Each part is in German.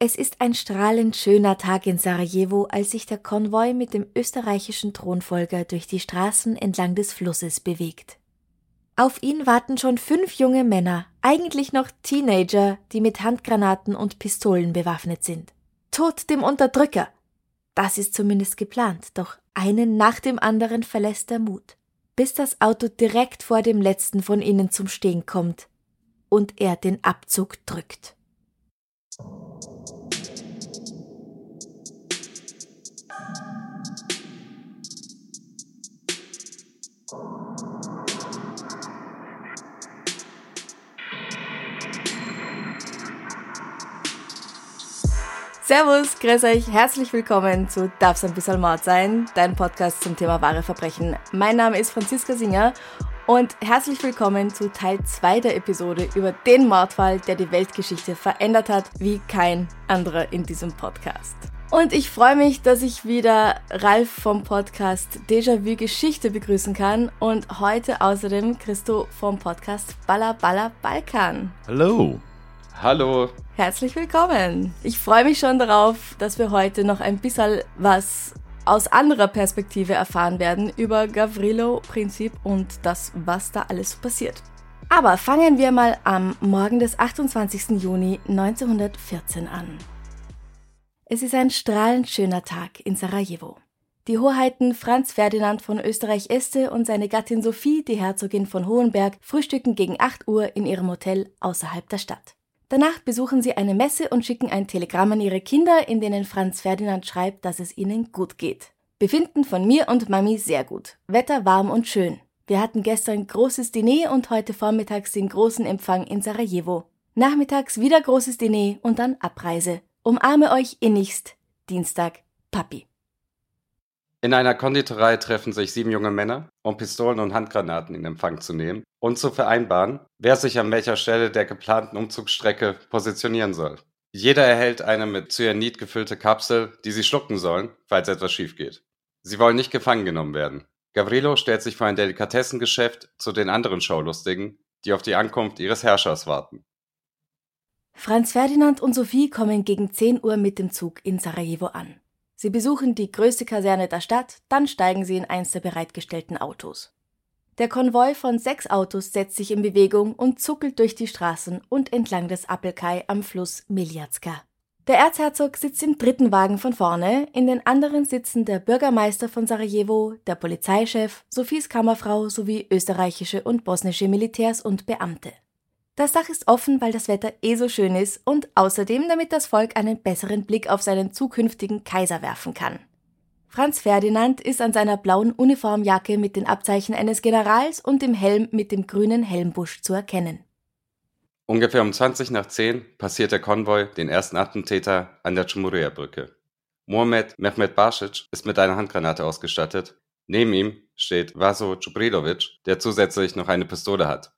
Es ist ein strahlend schöner Tag in Sarajevo, als sich der Konvoi mit dem österreichischen Thronfolger durch die Straßen entlang des Flusses bewegt. Auf ihn warten schon fünf junge Männer, eigentlich noch Teenager, die mit Handgranaten und Pistolen bewaffnet sind. Tod dem Unterdrücker! Das ist zumindest geplant, doch einen nach dem anderen verlässt der Mut, bis das Auto direkt vor dem letzten von ihnen zum Stehen kommt und er den Abzug drückt. Servus, grüß euch, herzlich willkommen zu Darf's ein bisschen Mord sein, dein Podcast zum Thema wahre Verbrechen. Mein Name ist Franziska Singer und herzlich willkommen zu Teil 2 der Episode über den Mordfall, der die Weltgeschichte verändert hat, wie kein anderer in diesem Podcast. Und ich freue mich, dass ich wieder Ralf vom Podcast Déjà-vu Geschichte begrüßen kann und heute außerdem Christo vom Podcast Balla Balla Balkan. Hallo. Hallo. Herzlich willkommen. Ich freue mich schon darauf, dass wir heute noch ein bisschen was aus anderer Perspektive erfahren werden über Gavrilo-Prinzip und das, was da alles passiert. Aber fangen wir mal am Morgen des 28. Juni 1914 an. Es ist ein strahlend schöner Tag in Sarajevo. Die Hoheiten Franz Ferdinand von Österreich-Este und seine Gattin Sophie, die Herzogin von Hohenberg, frühstücken gegen 8 Uhr in ihrem Hotel außerhalb der Stadt. Danach besuchen sie eine Messe und schicken ein Telegramm an ihre Kinder, in denen Franz Ferdinand schreibt, dass es ihnen gut geht. Befinden von mir und Mami sehr gut. Wetter warm und schön. Wir hatten gestern großes Diner und heute vormittags den großen Empfang in Sarajevo. Nachmittags wieder großes Diner und dann Abreise. Umarme euch innigst. Dienstag, Papi. In einer Konditorei treffen sich sieben junge Männer, um Pistolen und Handgranaten in Empfang zu nehmen und zu vereinbaren, wer sich an welcher Stelle der geplanten Umzugsstrecke positionieren soll. Jeder erhält eine mit Cyanid gefüllte Kapsel, die sie schlucken sollen, falls etwas schief geht. Sie wollen nicht gefangen genommen werden. Gavrilo stellt sich vor ein Delikatessengeschäft zu den anderen Schaulustigen, die auf die Ankunft ihres Herrschers warten. Franz Ferdinand und Sophie kommen gegen 10 Uhr mit dem Zug in Sarajevo an. Sie besuchen die größte Kaserne der Stadt, dann steigen sie in eins der bereitgestellten Autos. Der Konvoi von sechs Autos setzt sich in Bewegung und zuckelt durch die Straßen und entlang des Appelkai am Fluss Miljatska. Der Erzherzog sitzt im dritten Wagen von vorne, in den anderen sitzen der Bürgermeister von Sarajevo, der Polizeichef, Sophies Kammerfrau sowie österreichische und bosnische Militärs und Beamte. Das Dach ist offen, weil das Wetter eh so schön ist und außerdem, damit das Volk einen besseren Blick auf seinen zukünftigen Kaiser werfen kann. Franz Ferdinand ist an seiner blauen Uniformjacke mit den Abzeichen eines Generals und dem Helm mit dem grünen Helmbusch zu erkennen. Ungefähr um 20 nach 10 passiert der Konvoi den ersten Attentäter an der Chumuria-Brücke. Mohamed Mehmet Basic ist mit einer Handgranate ausgestattet. Neben ihm steht Vaso Čubrilović, der zusätzlich noch eine Pistole hat.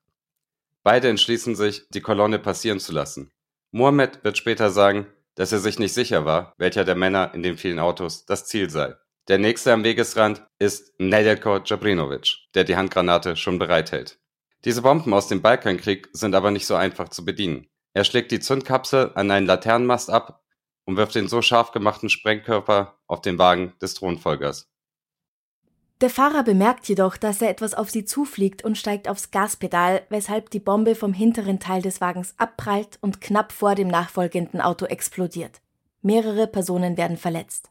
Beide entschließen sich, die Kolonne passieren zu lassen. Mohammed wird später sagen, dass er sich nicht sicher war, welcher der Männer in den vielen Autos das Ziel sei. Der nächste am Wegesrand ist Nedeljko Jabrinovic, der die Handgranate schon bereithält. Diese Bomben aus dem Balkankrieg sind aber nicht so einfach zu bedienen. Er schlägt die Zündkapsel an einen Laternenmast ab und wirft den so scharf gemachten Sprengkörper auf den Wagen des Thronfolgers. Der Fahrer bemerkt jedoch, dass er etwas auf sie zufliegt und steigt aufs Gaspedal, weshalb die Bombe vom hinteren Teil des Wagens abprallt und knapp vor dem nachfolgenden Auto explodiert. Mehrere Personen werden verletzt.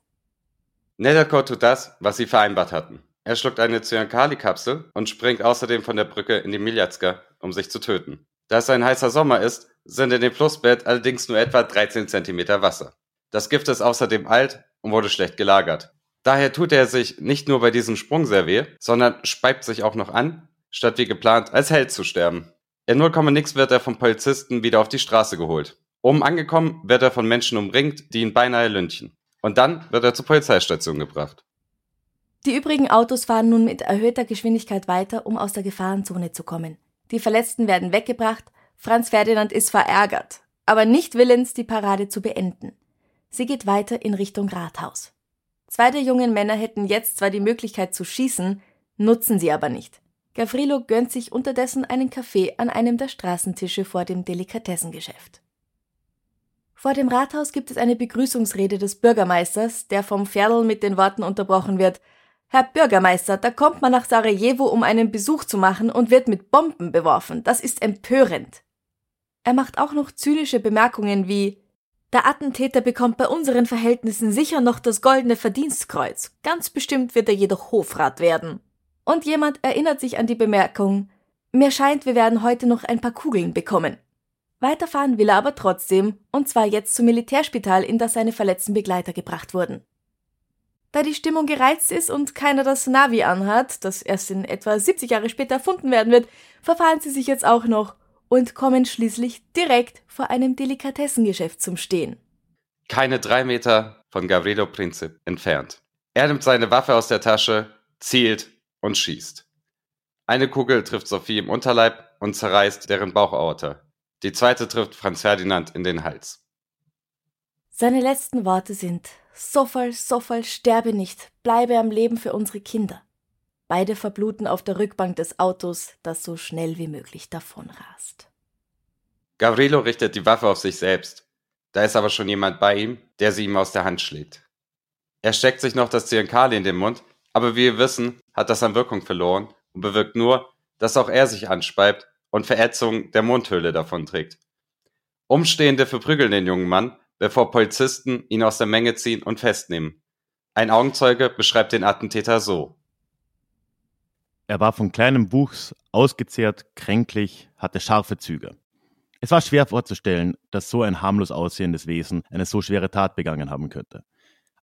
Nedelko tut das, was sie vereinbart hatten. Er schluckt eine Cyankali-Kapsel und springt außerdem von der Brücke in die Miljatska, um sich zu töten. Da es ein heißer Sommer ist, sind in dem Flussbett allerdings nur etwa 13 cm Wasser. Das Gift ist außerdem alt und wurde schlecht gelagert. Daher tut er sich nicht nur bei diesem Sprung sehr weh, sondern speibt sich auch noch an, statt wie geplant als Held zu sterben. In 0, nix wird er vom Polizisten wieder auf die Straße geholt. Oben angekommen wird er von Menschen umringt, die ihn beinahe lynchen. Und dann wird er zur Polizeistation gebracht. Die übrigen Autos fahren nun mit erhöhter Geschwindigkeit weiter, um aus der Gefahrenzone zu kommen. Die Verletzten werden weggebracht, Franz Ferdinand ist verärgert, aber nicht willens, die Parade zu beenden. Sie geht weiter in Richtung Rathaus. Zwei der jungen Männer hätten jetzt zwar die Möglichkeit zu schießen, nutzen sie aber nicht. Gavrilo gönnt sich unterdessen einen Kaffee an einem der Straßentische vor dem Delikatessengeschäft. Vor dem Rathaus gibt es eine Begrüßungsrede des Bürgermeisters, der vom Pferdl mit den Worten unterbrochen wird Herr Bürgermeister, da kommt man nach Sarajevo, um einen Besuch zu machen und wird mit Bomben beworfen. Das ist empörend. Er macht auch noch zynische Bemerkungen wie Der Attentäter bekommt bei unseren Verhältnissen sicher noch das goldene Verdienstkreuz. Ganz bestimmt wird er jedoch Hofrat werden. Und jemand erinnert sich an die Bemerkung Mir scheint, wir werden heute noch ein paar Kugeln bekommen. Weiterfahren will er aber trotzdem, und zwar jetzt zum Militärspital, in das seine verletzten Begleiter gebracht wurden. Da die Stimmung gereizt ist und keiner das Navi anhat, das erst in etwa 70 Jahre später erfunden werden wird, verfahren sie sich jetzt auch noch und kommen schließlich direkt vor einem Delikatessengeschäft zum Stehen. Keine drei Meter von Gavrilo Princip entfernt. Er nimmt seine Waffe aus der Tasche, zielt und schießt. Eine Kugel trifft Sophie im Unterleib und zerreißt deren Bauchaorta. Die zweite trifft Franz Ferdinand in den Hals. Seine letzten Worte sind Sofal, Sofal, sterbe nicht, bleibe am Leben für unsere Kinder. Beide verbluten auf der Rückbank des Autos, das so schnell wie möglich davonrast. Gavrilo richtet die Waffe auf sich selbst. Da ist aber schon jemand bei ihm, der sie ihm aus der Hand schlägt. Er steckt sich noch das Zyankali in den Mund, aber wie wir wissen, hat das an Wirkung verloren und bewirkt nur, dass auch er sich anspeibt und Verätzung der Mundhöhle davonträgt. Umstehende verprügeln den jungen Mann, bevor Polizisten ihn aus der Menge ziehen und festnehmen. Ein Augenzeuge beschreibt den Attentäter so. Er war von kleinem Wuchs, ausgezehrt, kränklich, hatte scharfe Züge. Es war schwer vorzustellen, dass so ein harmlos aussehendes Wesen eine so schwere Tat begangen haben könnte.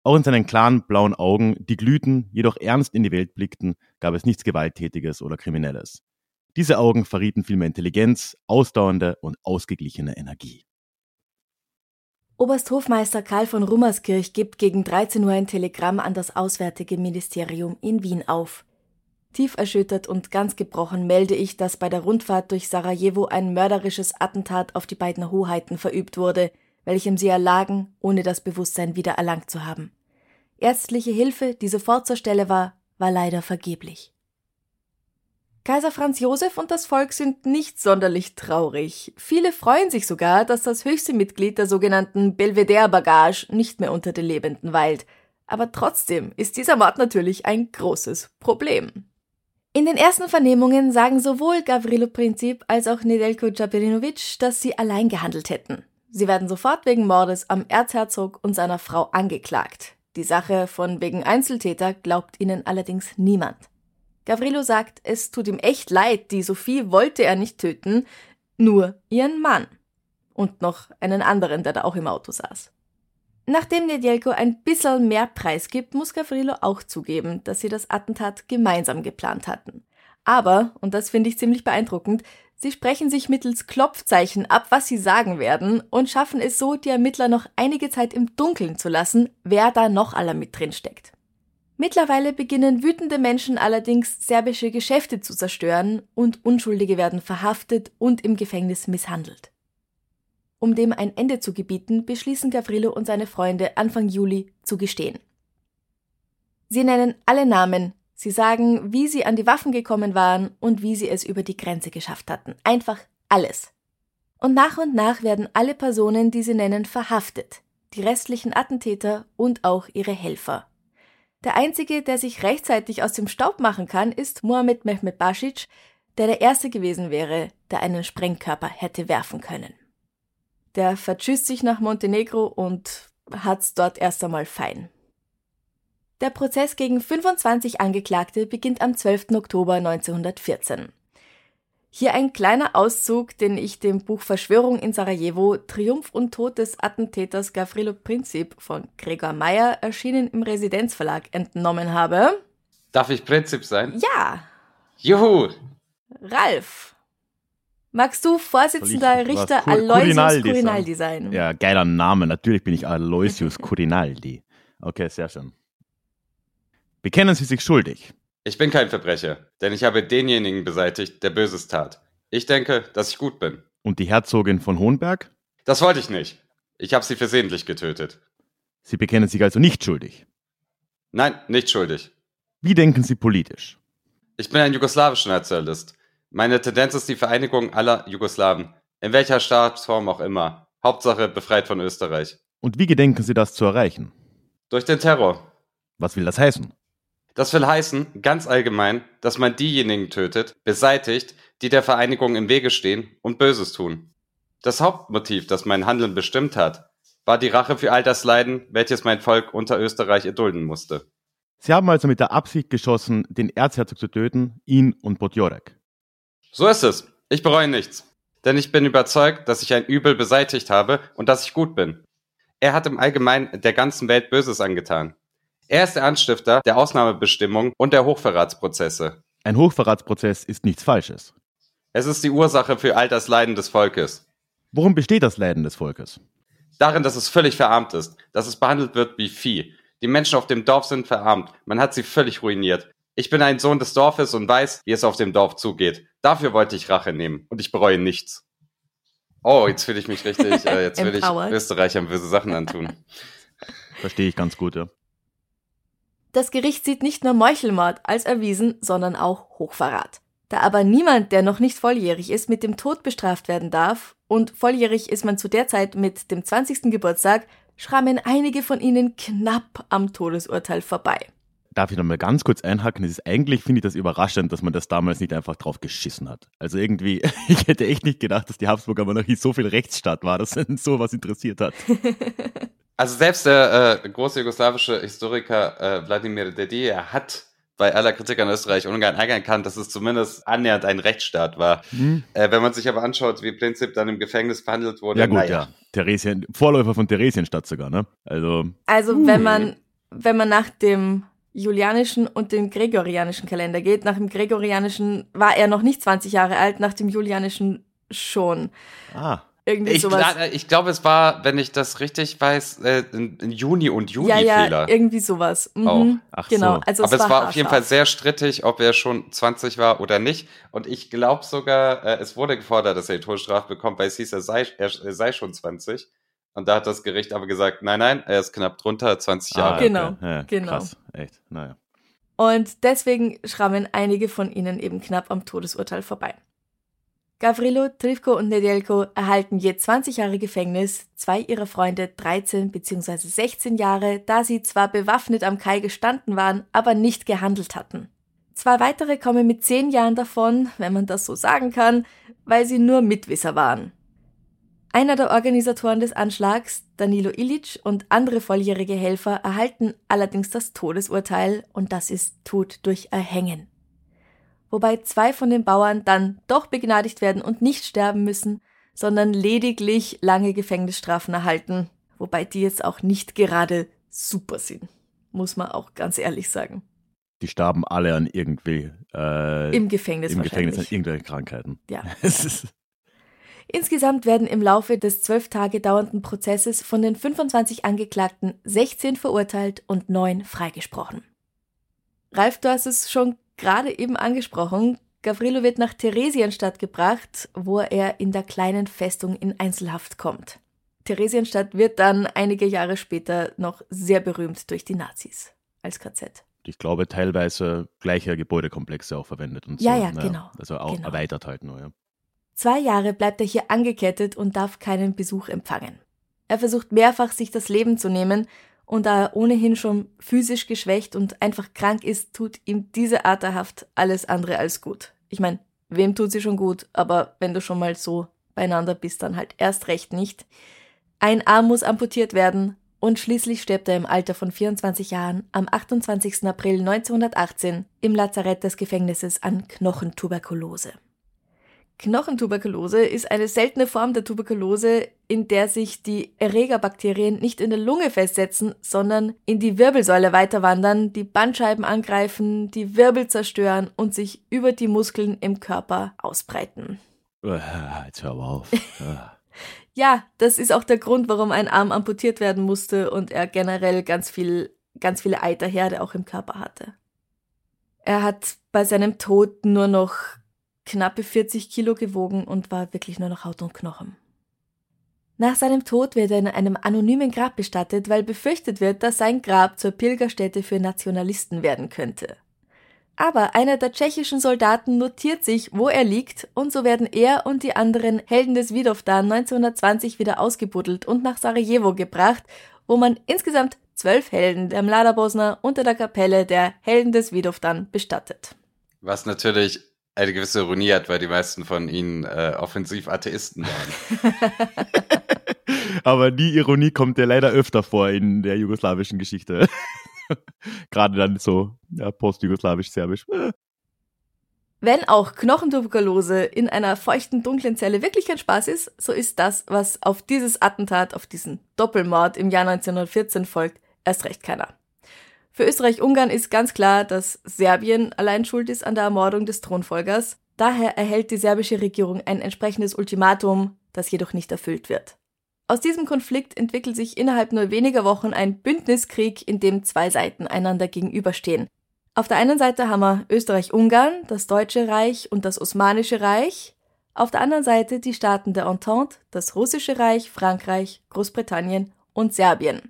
Auch in seinen klaren blauen Augen, die glühten, jedoch ernst in die Welt blickten, gab es nichts Gewalttätiges oder Kriminelles. Diese Augen verrieten vielmehr Intelligenz, ausdauernde und ausgeglichene Energie. Obersthofmeister Karl von Rummerskirch gibt gegen 13 Uhr ein Telegramm an das Auswärtige Ministerium in Wien auf. Tief erschüttert und ganz gebrochen melde ich, dass bei der Rundfahrt durch Sarajevo ein mörderisches Attentat auf die beiden Hoheiten verübt wurde, welchem sie erlagen, ohne das Bewusstsein wieder erlangt zu haben. Ärztliche Hilfe, die sofort zur Stelle war, war leider vergeblich. Kaiser Franz Josef und das Volk sind nicht sonderlich traurig. Viele freuen sich sogar, dass das höchste Mitglied der sogenannten Belvedere-Bagage nicht mehr unter den Lebenden weilt. Aber trotzdem ist dieser Mord natürlich ein großes Problem. In den ersten Vernehmungen sagen sowohl Gavrilo Princip als auch Nedelko Djabirinovic, dass sie allein gehandelt hätten. Sie werden sofort wegen Mordes am Erzherzog und seiner Frau angeklagt. Die Sache von wegen Einzeltäter glaubt ihnen allerdings niemand. Gavrilo sagt, es tut ihm echt leid, die Sophie wollte er nicht töten, nur ihren Mann. Und noch einen anderen, der da auch im Auto saß. Nachdem Nedjelko ein bisschen mehr Preis gibt, muss Gavrilo auch zugeben, dass sie das Attentat gemeinsam geplant hatten. Aber, und das finde ich ziemlich beeindruckend, sie sprechen sich mittels Klopfzeichen ab, was sie sagen werden und schaffen es so, die Ermittler noch einige Zeit im Dunkeln zu lassen, wer da noch aller mit drin steckt. Mittlerweile beginnen wütende Menschen allerdings serbische Geschäfte zu zerstören und Unschuldige werden verhaftet und im Gefängnis misshandelt. Um dem ein Ende zu gebieten, beschließen Gavrilo und seine Freunde Anfang Juli zu gestehen. Sie nennen alle Namen, sie sagen, wie sie an die Waffen gekommen waren und wie sie es über die Grenze geschafft hatten. Einfach alles. Und nach und nach werden alle Personen, die sie nennen, verhaftet, die restlichen Attentäter und auch ihre Helfer. Der einzige, der sich rechtzeitig aus dem Staub machen kann, ist Mohamed Mehmet Basic, der der erste gewesen wäre, der einen Sprengkörper hätte werfen können. Der vertschüsst sich nach Montenegro und hat's dort erst einmal fein. Der Prozess gegen 25 Angeklagte beginnt am 12. Oktober 1914. Hier ein kleiner Auszug, den ich dem Buch Verschwörung in Sarajevo, Triumph und Tod des Attentäters Gavrilo Princip von Gregor Meyer, erschienen im Residenzverlag, entnommen habe. Darf ich Prinzip sein? Ja. Juhu! Ralf. Magst du Vorsitzender ich? Richter Cur- Aloysius Curinaldi Curinaldi sein? Ja, geiler Name. Natürlich bin ich Aloysius Curinaldi. Okay, sehr schön. Bekennen Sie sich schuldig. Ich bin kein Verbrecher, denn ich habe denjenigen beseitigt, der Böses tat. Ich denke, dass ich gut bin. Und die Herzogin von Hohenberg? Das wollte ich nicht. Ich habe sie versehentlich getötet. Sie bekennen sich also nicht schuldig. Nein, nicht schuldig. Wie denken Sie politisch? Ich bin ein jugoslawischer Nationalist. Meine Tendenz ist die Vereinigung aller Jugoslawen, in welcher Staatsform auch immer. Hauptsache befreit von Österreich. Und wie gedenken Sie das zu erreichen? Durch den Terror. Was will das heißen? Das will heißen, ganz allgemein, dass man diejenigen tötet, beseitigt, die der Vereinigung im Wege stehen und Böses tun. Das Hauptmotiv, das mein Handeln bestimmt hat, war die Rache für all das Leiden, welches mein Volk unter Österreich erdulden musste. Sie haben also mit der Absicht geschossen, den Erzherzog zu töten, ihn und Podjorek. So ist es. Ich bereue nichts. Denn ich bin überzeugt, dass ich ein Übel beseitigt habe und dass ich gut bin. Er hat im Allgemeinen der ganzen Welt Böses angetan. Er ist der Anstifter der Ausnahmebestimmung und der Hochverratsprozesse. Ein Hochverratsprozess ist nichts Falsches. Es ist die Ursache für all das Leiden des Volkes. Worum besteht das Leiden des Volkes? Darin, dass es völlig verarmt ist, dass es behandelt wird wie Vieh. Die Menschen auf dem Dorf sind verarmt. Man hat sie völlig ruiniert. Ich bin ein Sohn des Dorfes und weiß, wie es auf dem Dorf zugeht. Dafür wollte ich Rache nehmen und ich bereue nichts. Oh, jetzt fühle ich mich richtig, äh, jetzt will ich. Österreichern böse Sachen antun. Verstehe ich ganz gut, ja. Das Gericht sieht nicht nur Meuchelmord als erwiesen, sondern auch Hochverrat. Da aber niemand, der noch nicht volljährig ist, mit dem Tod bestraft werden darf, und volljährig ist man zu der Zeit mit dem 20. Geburtstag, schrammen einige von ihnen knapp am Todesurteil vorbei. Darf ich nochmal ganz kurz einhaken? Es ist eigentlich, finde ich das überraschend, dass man das damals nicht einfach drauf geschissen hat. Also irgendwie, ich hätte echt nicht gedacht, dass die Habsburger Monarchie so viel Rechtsstaat war, dass einen sowas interessiert hat. Also selbst der äh, große jugoslawische Historiker äh, Wladimir Dedijer hat bei aller Kritik an Österreich und Ungarn anerkannt, dass es zumindest annähernd ein Rechtsstaat war. Äh, wenn man sich aber anschaut, wie Prinzip dann im Gefängnis behandelt wurde, Ja gut, naja. ja. Theresien, Vorläufer von Theresienstadt sogar, ne? Also, Also wenn man, wenn man nach dem julianischen und dem gregorianischen Kalender geht, nach dem gregorianischen war er noch nicht 20 Jahre alt, nach dem julianischen schon. ah, Irgendwie Ich, sowas. ich glaube, es war, wenn ich das richtig weiß, äh, ein ein Juni- und ja, Juli-Fehler. ja, irgendwie sowas. Mhm. Auch. Ach genau. so. Also Aber es war, auf jeden Fall sehr strittig, ob er schon 20 war oder nicht. Und ich glaube sogar, äh, es wurde gefordert, dass er die Todesstrafe bekommt, weil es hieß, er sei, er, er sei schon 20. Und da hat das Gericht aber gesagt, nein, nein, er ist knapp drunter, 20 Jahre. ah, Genau, okay. Ja, genau. Krass, echt, naja. Und deswegen schrammen einige von ihnen eben knapp am Todesurteil vorbei. Gavrilo, Trivko und Nedelko erhalten je 20 Jahre Gefängnis, zwei ihrer Freunde 13 bzw. 16 Jahre, da sie zwar bewaffnet am Kai gestanden waren, aber nicht gehandelt hatten. Zwei weitere kommen mit 10 Jahren davon, wenn man das so sagen kann, weil sie nur Mitwisser waren. Einer der Organisatoren des Anschlags, Danilo Ilic und andere volljährige Helfer erhalten allerdings das Todesurteil und das ist Tod durch Erhängen. Wobei zwei von den Bauern dann doch begnadigt werden und nicht sterben müssen, sondern lediglich lange Gefängnisstrafen erhalten, wobei die jetzt auch nicht gerade super sind, muss man auch ganz ehrlich sagen. Die starben alle an irgendwie, äh, Im Gefängnis im Gefängnis an irgendwelchen Krankheiten. Ja. Insgesamt werden im Laufe des zwölf Tage dauernden Prozesses von den 25 Angeklagten 16 verurteilt und 9 freigesprochen. Ralf, du hast es schon gerade eben angesprochen. Gavrilo wird nach Theresienstadt gebracht, wo er in der kleinen Festung in Einzelhaft kommt. Theresienstadt wird dann einige Jahre später noch sehr berühmt durch die Nazis als KZ. ich glaube, teilweise gleiche Gebäudekomplexe auch verwendet und so. Ja, ja, genau, Also auch genau. erweitert halt nur, ja. Zwei Jahre bleibt er hier angekettet und darf keinen Besuch empfangen. Er versucht mehrfach, sich das Leben zu nehmen, und da er ohnehin schon physisch geschwächt und einfach krank ist, tut ihm diese Art alles andere als gut. Ich meine, wem tut sie schon gut, aber wenn du schon mal so beieinander bist, dann halt erst recht nicht. Ein Arm muss amputiert werden und schließlich stirbt er im Alter von 24 Jahren am 28. April 1918 im Lazarett des Gefängnisses an Knochentuberkulose. Knochentuberkulose ist eine seltene Form der Tuberkulose, in der sich die Erregerbakterien nicht in der Lunge festsetzen, sondern in die Wirbelsäule weiterwandern, die Bandscheiben angreifen, die Wirbel zerstören und sich über die Muskeln im Körper ausbreiten. Jetzt hör aber auf. Ja, das ist auch der Grund, warum ein Arm amputiert werden musste und er generell ganz viel, ganz viele Eiterherde auch im Körper hatte. Er hat bei seinem Tod nur noch knappe 40 Kilo gewogen und war wirklich nur noch Haut und Knochen. Nach seinem Tod wird er in einem anonymen Grab bestattet, weil befürchtet wird, dass sein Grab zur Pilgerstätte für Nationalisten werden könnte. Aber einer der tschechischen Soldaten notiert sich, wo er liegt, und so werden er und die anderen Helden des Vidovdan 1920 wieder ausgebuddelt und nach Sarajevo gebracht, wo man insgesamt zwölf Helden der Mlada Bosna unter der Kapelle der Helden des Vidovdan bestattet. Was natürlich eine gewisse Ironie hat, weil die meisten von ihnen äh, offensiv Atheisten waren. Aber die Ironie kommt ja leider öfter vor in der jugoslawischen Geschichte. Gerade dann so ja, post-jugoslawisch-serbisch. Wenn auch Knochentuberkulose in einer feuchten, dunklen Zelle wirklich kein Spaß ist, so ist das, was auf dieses Attentat, auf diesen Doppelmord im Jahr 1914 folgt, erst recht keiner. Für Österreich-Ungarn ist ganz klar, dass Serbien allein schuld ist an der Ermordung des Thronfolgers. Daher erhält die serbische Regierung ein entsprechendes Ultimatum, das jedoch nicht erfüllt wird. Aus diesem Konflikt entwickelt sich innerhalb nur weniger Wochen ein Bündniskrieg, in dem zwei Seiten einander gegenüberstehen. Auf der einen Seite haben wir Österreich-Ungarn, das Deutsche Reich und das Osmanische Reich. Auf der anderen Seite die Staaten der Entente, das Russische Reich, Frankreich, Großbritannien und Serbien.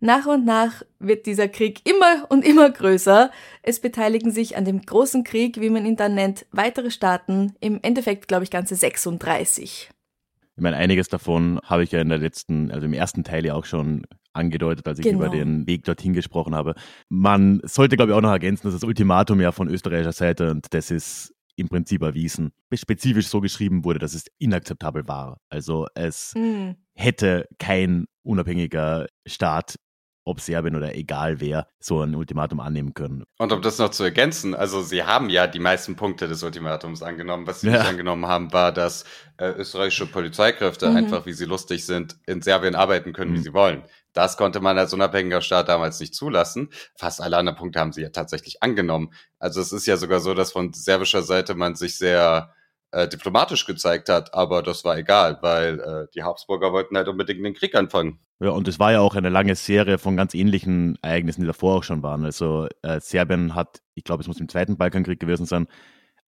Nach und nach wird dieser Krieg immer und immer größer. Es beteiligen sich an dem großen Krieg, wie man ihn dann nennt, weitere Staaten. Im Endeffekt, glaube ich, ganze 36. Ich meine, einiges davon habe ich ja in der letzten, also im ersten Teil ja auch schon angedeutet, als ich Genau. über den Weg dorthin gesprochen habe. Man sollte, glaube ich, auch noch ergänzen, dass das Ultimatum ja von österreichischer Seite und das ist im Prinzip erwiesen, spezifisch so geschrieben wurde, dass es inakzeptabel war. Also es Hm. hätte kein unabhängiger Staat, ob Serbien oder egal wer, so ein Ultimatum annehmen können. Und um das noch zu ergänzen, also sie haben ja die meisten Punkte des Ultimatums angenommen. Was sie Ja. nicht angenommen haben, war, dass äh, österreichische Polizeikräfte Mhm. einfach, wie sie lustig sind, in Serbien arbeiten können, wie Mhm. sie wollen. Das konnte man als unabhängiger Staat damals nicht zulassen. Fast alle anderen Punkte haben sie ja tatsächlich angenommen. Also es ist ja sogar so, dass von serbischer Seite man sich sehr äh, diplomatisch gezeigt hat, aber das war egal, weil äh, die Habsburger wollten halt unbedingt den Krieg anfangen. Ja, und es war ja auch eine lange Serie von ganz ähnlichen Ereignissen, die davor auch schon waren. Also äh, Serbien hat, ich glaube, es muss im Zweiten Balkankrieg gewesen sein,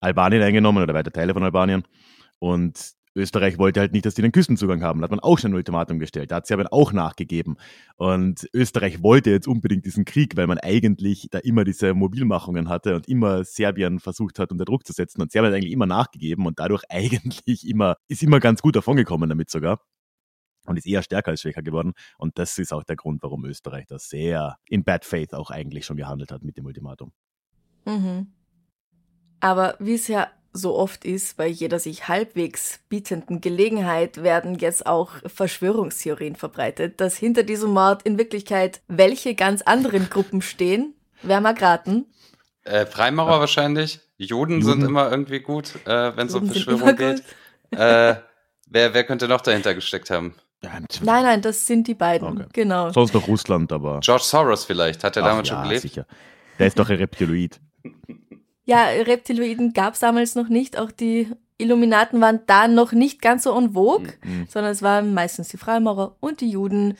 Albanien eingenommen oder weite Teile von Albanien. Und Österreich wollte halt nicht, dass die den Küstenzugang haben. Da hat man auch schon ein Ultimatum gestellt. Da hat Serbien auch nachgegeben. Und Österreich wollte jetzt unbedingt diesen Krieg, weil man eigentlich da immer diese Mobilmachungen hatte und immer Serbien versucht hat, unter Druck zu setzen. Und Serbien hat eigentlich immer nachgegeben und dadurch eigentlich immer, ist immer ganz gut davongekommen damit sogar und ist eher stärker als schwächer geworden. Und das ist auch der Grund, warum Österreich das sehr in bad faith auch eigentlich schon gehandelt hat mit dem Ultimatum. Mhm. Aber wie es ja so oft ist, bei jeder sich halbwegs bietenden Gelegenheit werden jetzt auch Verschwörungstheorien verbreitet, dass hinter diesem Mord in Wirklichkeit welche ganz anderen Gruppen stehen. Wer mag raten? Äh, Freimaurer wahrscheinlich. Juden, sind Juden. immer irgendwie gut, äh, wenn es um sind Verschwörung geht. äh, wer, wer könnte noch dahinter gesteckt haben? Ja, Nein, nein, das sind die beiden. Okay. Genau. Sonst noch Russland, aber. George Soros vielleicht, hat er Ach damals ja, schon gelebt? sicher. Der ist doch ein Reptiloid. Ja, Reptiloiden gab es damals noch nicht. Auch die Illuminaten waren da noch nicht ganz so en vogue, Mhm. sondern es waren meistens die Freimaurer und die Juden,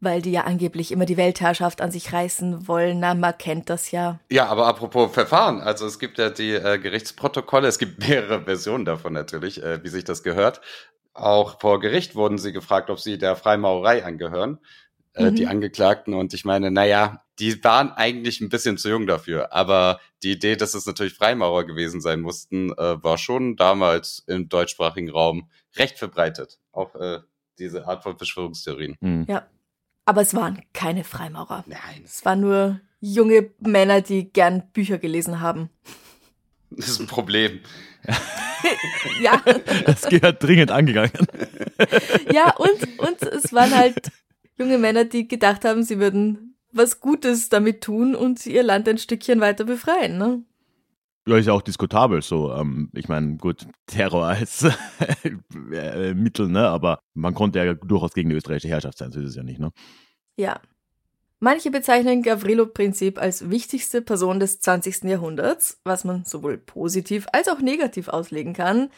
weil die ja angeblich immer die Weltherrschaft an sich reißen wollen. Na, man kennt das ja. Ja, aber apropos Verfahren, also es gibt ja die äh, Gerichtsprotokolle, es gibt mehrere Versionen davon natürlich, äh, wie sich das gehört. Auch vor Gericht wurden sie gefragt, ob sie der Freimaurerei angehören, äh, Mhm. die Angeklagten. Und ich meine, naja, die waren eigentlich ein bisschen zu jung dafür. Aber die Idee, dass es natürlich Freimaurer gewesen sein mussten, äh, war schon damals im deutschsprachigen Raum recht verbreitet. Auch äh, diese Art von Verschwörungstheorien. Mhm. Aber es waren keine Freimaurer. Nein, Es waren nur junge Männer, die gern Bücher gelesen haben. das ist ein Problem. Ja, Das gehört dringend angegangen. ja und, und es waren halt junge Männer, die gedacht haben, sie würden was Gutes damit tun und ihr Land ein Stückchen weiter befreien. Ne? Ja, ist ja auch diskutabel so. Ähm, ich meine, gut, Terror als äh, Mittel, ne? Aber man konnte ja durchaus gegen die österreichische Herrschaft sein, so ist es ja nicht, ne? Ja. Manche bezeichnen Gavrilo-Prinzip als wichtigste Person des 20. Jahrhunderts, was man sowohl positiv als auch negativ auslegen kann.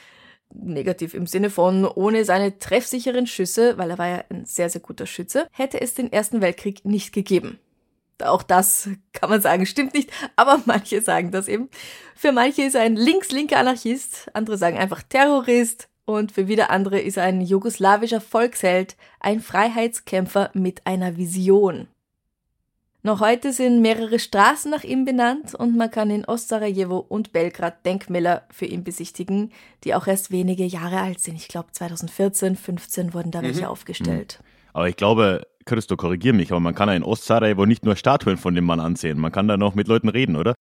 Negativ im Sinne von ohne seine treffsicheren Schüsse, weil er war ja ein sehr, sehr guter Schütze, hätte es den Ersten Weltkrieg nicht gegeben. Auch das kann man sagen, stimmt nicht, aber manche sagen das eben. Für manche ist er ein links-linker Anarchist, andere sagen einfach Terrorist und für wieder andere ist er ein jugoslawischer Volksheld, ein Freiheitskämpfer mit einer Vision. Noch heute sind mehrere Straßen nach ihm benannt und man kann in Ostsarajevo und Belgrad Denkmäler für ihn besichtigen, die auch erst wenige Jahre alt sind. Ich glaube 2014, 15 wurden da mhm. welche aufgestellt. Mhm. Aber ich glaube, Christo, korrigier mich, aber man kann ja in Ostsarajevo nicht nur Statuen von dem Mann ansehen, man kann da noch mit Leuten reden, oder?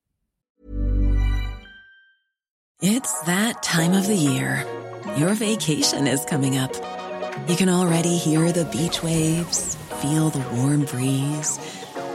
It's that time of the year. Your vacation is coming up. You can already hear the beach waves, feel the warm breeze.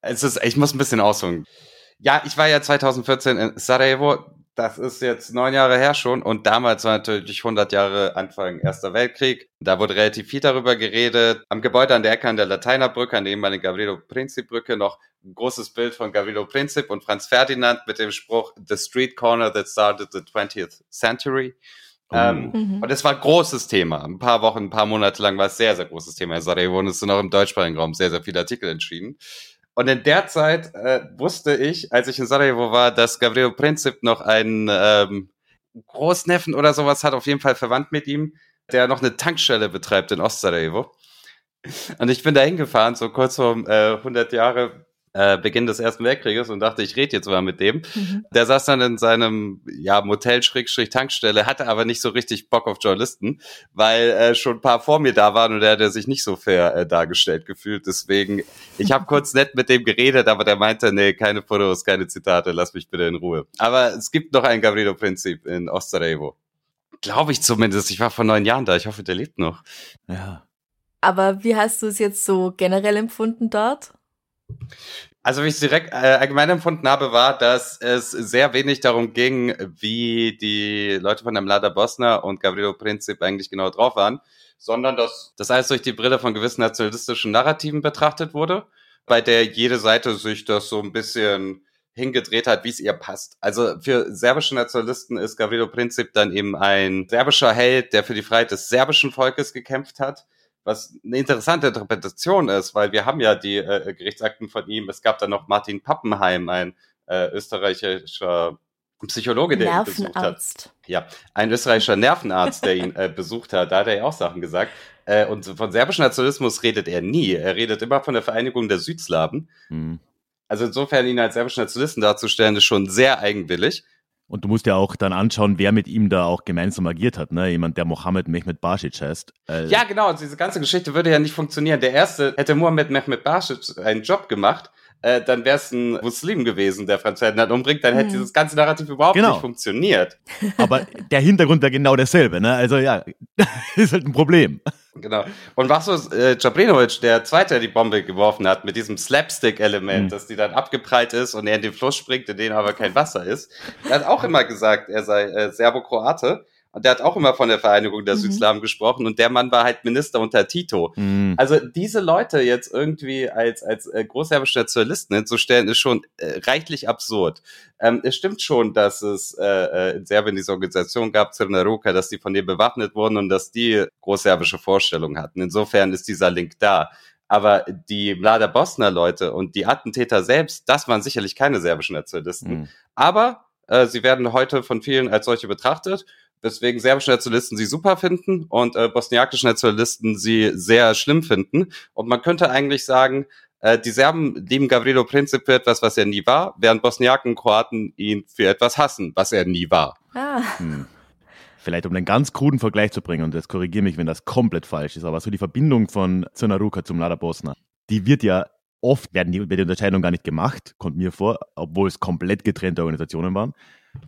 Es ist, ich muss ein bisschen ausholen. Ja, ich war ja 2014 in Sarajevo. Das ist jetzt neun Jahre her schon. Und damals war natürlich 100 Jahre Anfang Erster Weltkrieg. Da wurde relativ viel darüber geredet. Am Gebäude an der Ecke an der Lateinerbrücke, an der ehemaligen Gavrilo Princip Brücke, noch ein großes Bild von Gavrilo Princip und Franz Ferdinand mit dem Spruch The Street Corner that started the 20th century. Oh. Ähm, mhm. Und es war ein großes Thema. Ein paar Wochen, ein paar Monate lang war es sehr, sehr großes Thema in Sarajevo und es sind auch im deutschsprachigen Raum sehr, sehr viele Artikel entschieden. Und in der Zeit äh, wusste ich, als ich in Sarajevo war, dass Gabriel Princip noch einen ähm, Großneffen oder sowas hat, auf jeden Fall verwandt mit ihm, der noch eine Tankstelle betreibt in Ostsarajevo. Und ich bin da hingefahren, so kurz vor äh, 100 Jahre äh, Beginn des Ersten Weltkrieges und dachte, ich rede jetzt mal mit dem. Mhm. Der saß dann in seinem ja, Motel-Tankstelle, hatte aber nicht so richtig Bock auf Journalisten, weil äh, schon ein paar vor mir da waren und er hat sich nicht so fair äh, dargestellt gefühlt. Deswegen, ich habe kurz nett mit dem geredet, aber der meinte, nee, keine Fotos, keine Zitate, lass mich bitte in Ruhe. Aber es gibt noch ein Gavrilo-Prinzip in Ostsarajevo. Glaube ich zumindest. Ich war vor neun Jahren da. Ich hoffe, der lebt noch. Ja. Aber wie hast du es jetzt so generell empfunden dort? Also, wie ich es direkt äh, allgemein empfunden habe, war, dass es sehr wenig darum ging, wie die Leute von der Mlada Bosna und Gavrilo Princip eigentlich genau drauf waren, sondern dass das alles durch die Brille von gewissen nationalistischen Narrativen betrachtet wurde, bei der jede Seite sich das so ein bisschen hingedreht hat, wie es ihr passt. Also für serbische Nationalisten ist Gavrilo Princip dann eben ein serbischer Held, der für die Freiheit des serbischen Volkes gekämpft hat was eine interessante Interpretation ist, weil wir haben ja die äh, Gerichtsakten von ihm. Es gab dann noch Martin Pappenheim, ein äh, österreichischer Psychologe, der ihn besucht hat. Ja, ein österreichischer Nervenarzt, der ihn äh, besucht hat. Da hat er ja auch Sachen gesagt. Äh, und von serbischem Nationalismus redet er nie. Er redet immer von der Vereinigung der Südslawen. Mhm. Also insofern ihn als serbischen Nationalisten darzustellen, ist schon sehr eigenwillig. Und du musst ja auch dann anschauen, wer mit ihm da auch gemeinsam agiert hat, ne? Jemand, der Mohammed Mehmet Basic heißt. Äh ja, genau. Also diese ganze Geschichte würde ja nicht funktionieren. Der erste hätte Mohammed Mehmet Basic einen Job gemacht, äh, dann wäre es ein Muslim gewesen, der Franz Ferdinand umbringt, dann hätte mhm. dieses ganze Narrativ überhaupt genau. nicht funktioniert. Aber der Hintergrund wäre genau derselbe, ne? Also ja, ist halt ein Problem. Genau. Und was so äh, Jabrinovic, der zweite, der die Bombe geworfen hat, mit diesem Slapstick-Element, mhm. dass die dann abgeprallt ist und er in den Fluss springt, in dem aber kein Wasser ist, der hat auch immer gesagt, er sei äh, Serbo-Kroate. Und der hat auch immer von der Vereinigung der mhm. Südslawen gesprochen und der Mann war halt Minister unter Tito. Mhm. Also diese Leute jetzt irgendwie als, als äh, großserbische Nationalisten hinzustellen, ist schon äh, reichlich absurd. Ähm, es stimmt schon, dass es äh, äh in Serbien diese Organisation gab, Crna Ruka, dass die von denen bewaffnet wurden und dass die großserbische Vorstellungen hatten. Insofern ist dieser Link da. Aber die Mlada Bosna Leute und die Attentäter selbst, das waren sicherlich keine serbischen Nationalisten. Mhm. Aber äh, sie werden heute von vielen als solche betrachtet weswegen serbische Nationalisten sie super finden und äh, bosniakische Nationalisten sie sehr schlimm finden. Und man könnte eigentlich sagen, äh, die Serben lieben Gavrilo Princip für etwas, was er nie war, während Bosniaken und Kroaten ihn für etwas hassen, was er nie war. Ah. Hm. Vielleicht um einen ganz kruden Vergleich zu bringen, und jetzt korrigiere mich, wenn das komplett falsch ist, aber so die Verbindung von Zrnaruka zum Mlada Bosna, die wird ja oft, werden die, wird die Unterscheidung gar nicht gemacht, kommt mir vor, obwohl es komplett getrennte Organisationen waren.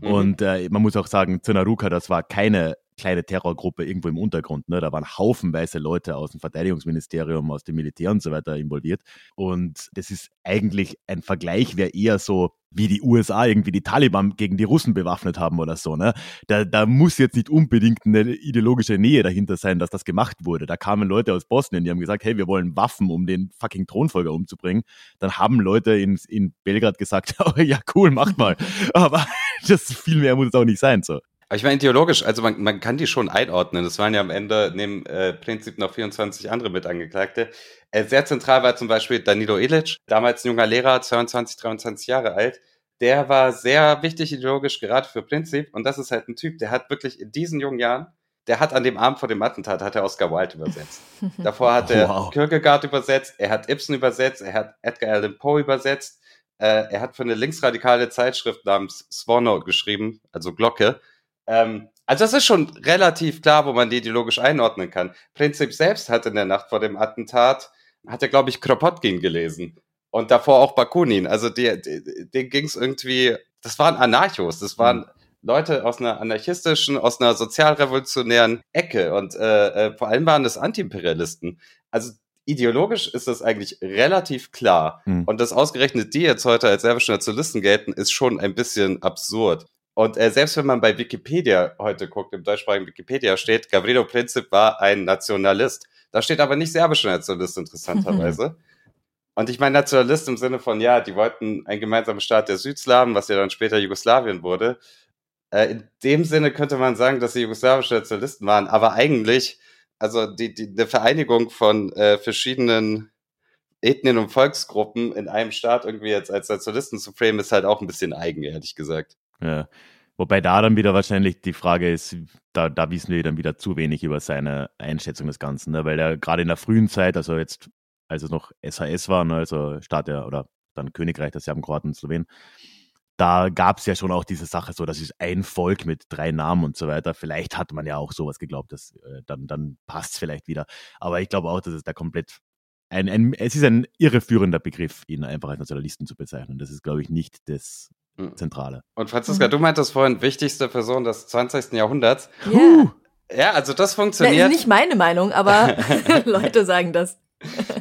Mhm. Und äh, man muss auch sagen, Zrnaruka, das war keine kleine Terrorgruppe irgendwo im Untergrund. Ne? Da waren haufenweise Leute aus dem Verteidigungsministerium, aus dem Militär und so weiter involviert. Und das ist eigentlich ein Vergleich, wäre eher so, wie die USA irgendwie die Taliban gegen die Russen bewaffnet haben oder so. Ne? Da, da muss jetzt nicht unbedingt eine ideologische Nähe dahinter sein, dass das gemacht wurde. Da kamen Leute aus Bosnien, die haben gesagt, hey, wir wollen Waffen, um den fucking Thronfolger umzubringen. Dann haben Leute in, in Belgrad gesagt, oh, ja cool, macht mal. Aber das viel mehr muss es auch nicht sein. So. Aber ich meine, ideologisch, also man, man kann die schon einordnen. Es waren ja am Ende neben äh, Prinzip noch 24 andere Mitangeklagte. Äh, sehr zentral war zum Beispiel Danilo Ilic, damals ein junger Lehrer, 22, 23 Jahre alt. Der war sehr wichtig ideologisch, gerade für Prinzip. Und das ist halt ein Typ, der hat wirklich in diesen jungen Jahren, der hat an dem Abend vor dem Attentat, hat er Oscar Wilde übersetzt. Davor hat er wow. Kierkegaard übersetzt, er hat Ibsen übersetzt, er hat Edgar Allan Poe übersetzt. Äh, er hat für eine linksradikale Zeitschrift namens Swarno geschrieben, also Glocke. Ähm, also das ist schon relativ klar, wo man die ideologisch einordnen kann. Prinzip selbst hat in der Nacht vor dem Attentat, hat er, glaube ich, Kropotkin gelesen. Und davor auch Bakunin. Also die, die, denen ging es irgendwie, das waren Anarchos, das waren mhm. Leute aus einer anarchistischen, aus einer sozialrevolutionären Ecke. Und äh, äh, vor allem waren das Antiimperialisten. Also ideologisch ist das eigentlich relativ klar. Mhm. Und dass ausgerechnet die jetzt heute als serbische Nationalisten gelten, ist schon ein bisschen absurd. Und äh, selbst wenn man bei Wikipedia heute guckt, im deutschsprachigen Wikipedia steht, Gavrilo Princip war ein Nationalist. Da steht aber nicht serbischer Nationalist, interessanterweise. Und ich meine Nationalist im Sinne von, ja, die wollten einen gemeinsamen Staat der Südslawen, was ja dann später Jugoslawien wurde. Äh, in dem Sinne könnte man sagen, dass sie jugoslawische Nationalisten waren, aber eigentlich, also die, die eine Vereinigung von äh, verschiedenen Ethnien und Volksgruppen in einem Staat irgendwie jetzt als Nationalisten zu framen, ist halt auch ein bisschen eigen, ehrlich gesagt. Ja. Wobei da dann wieder wahrscheinlich die Frage ist, da, da wissen wir dann wieder zu wenig über seine Einschätzung des Ganzen, ne? weil er gerade in der frühen Zeit, also jetzt, als es noch SHS war, ne? also Staat der, oder dann Königreich der Serben, Kroaten und Slowenen, da gab es ja schon auch diese Sache so, das ist ein Volk mit drei Namen und so weiter. Vielleicht hat man ja auch sowas geglaubt, dass äh, dann, dann passt es vielleicht wieder. Aber ich glaube auch, dass es da komplett ein, ein, es ist ein irreführender Begriff, ihn einfach als Nationalisten zu bezeichnen. Das ist, glaube ich, nicht das hm. Zentrale. Und Franziska, mhm. du meintest vorhin, wichtigste Person des 20. Jahrhunderts. Yeah. Ja, also das funktioniert. Na, ist nicht meine Meinung, aber Leute sagen das.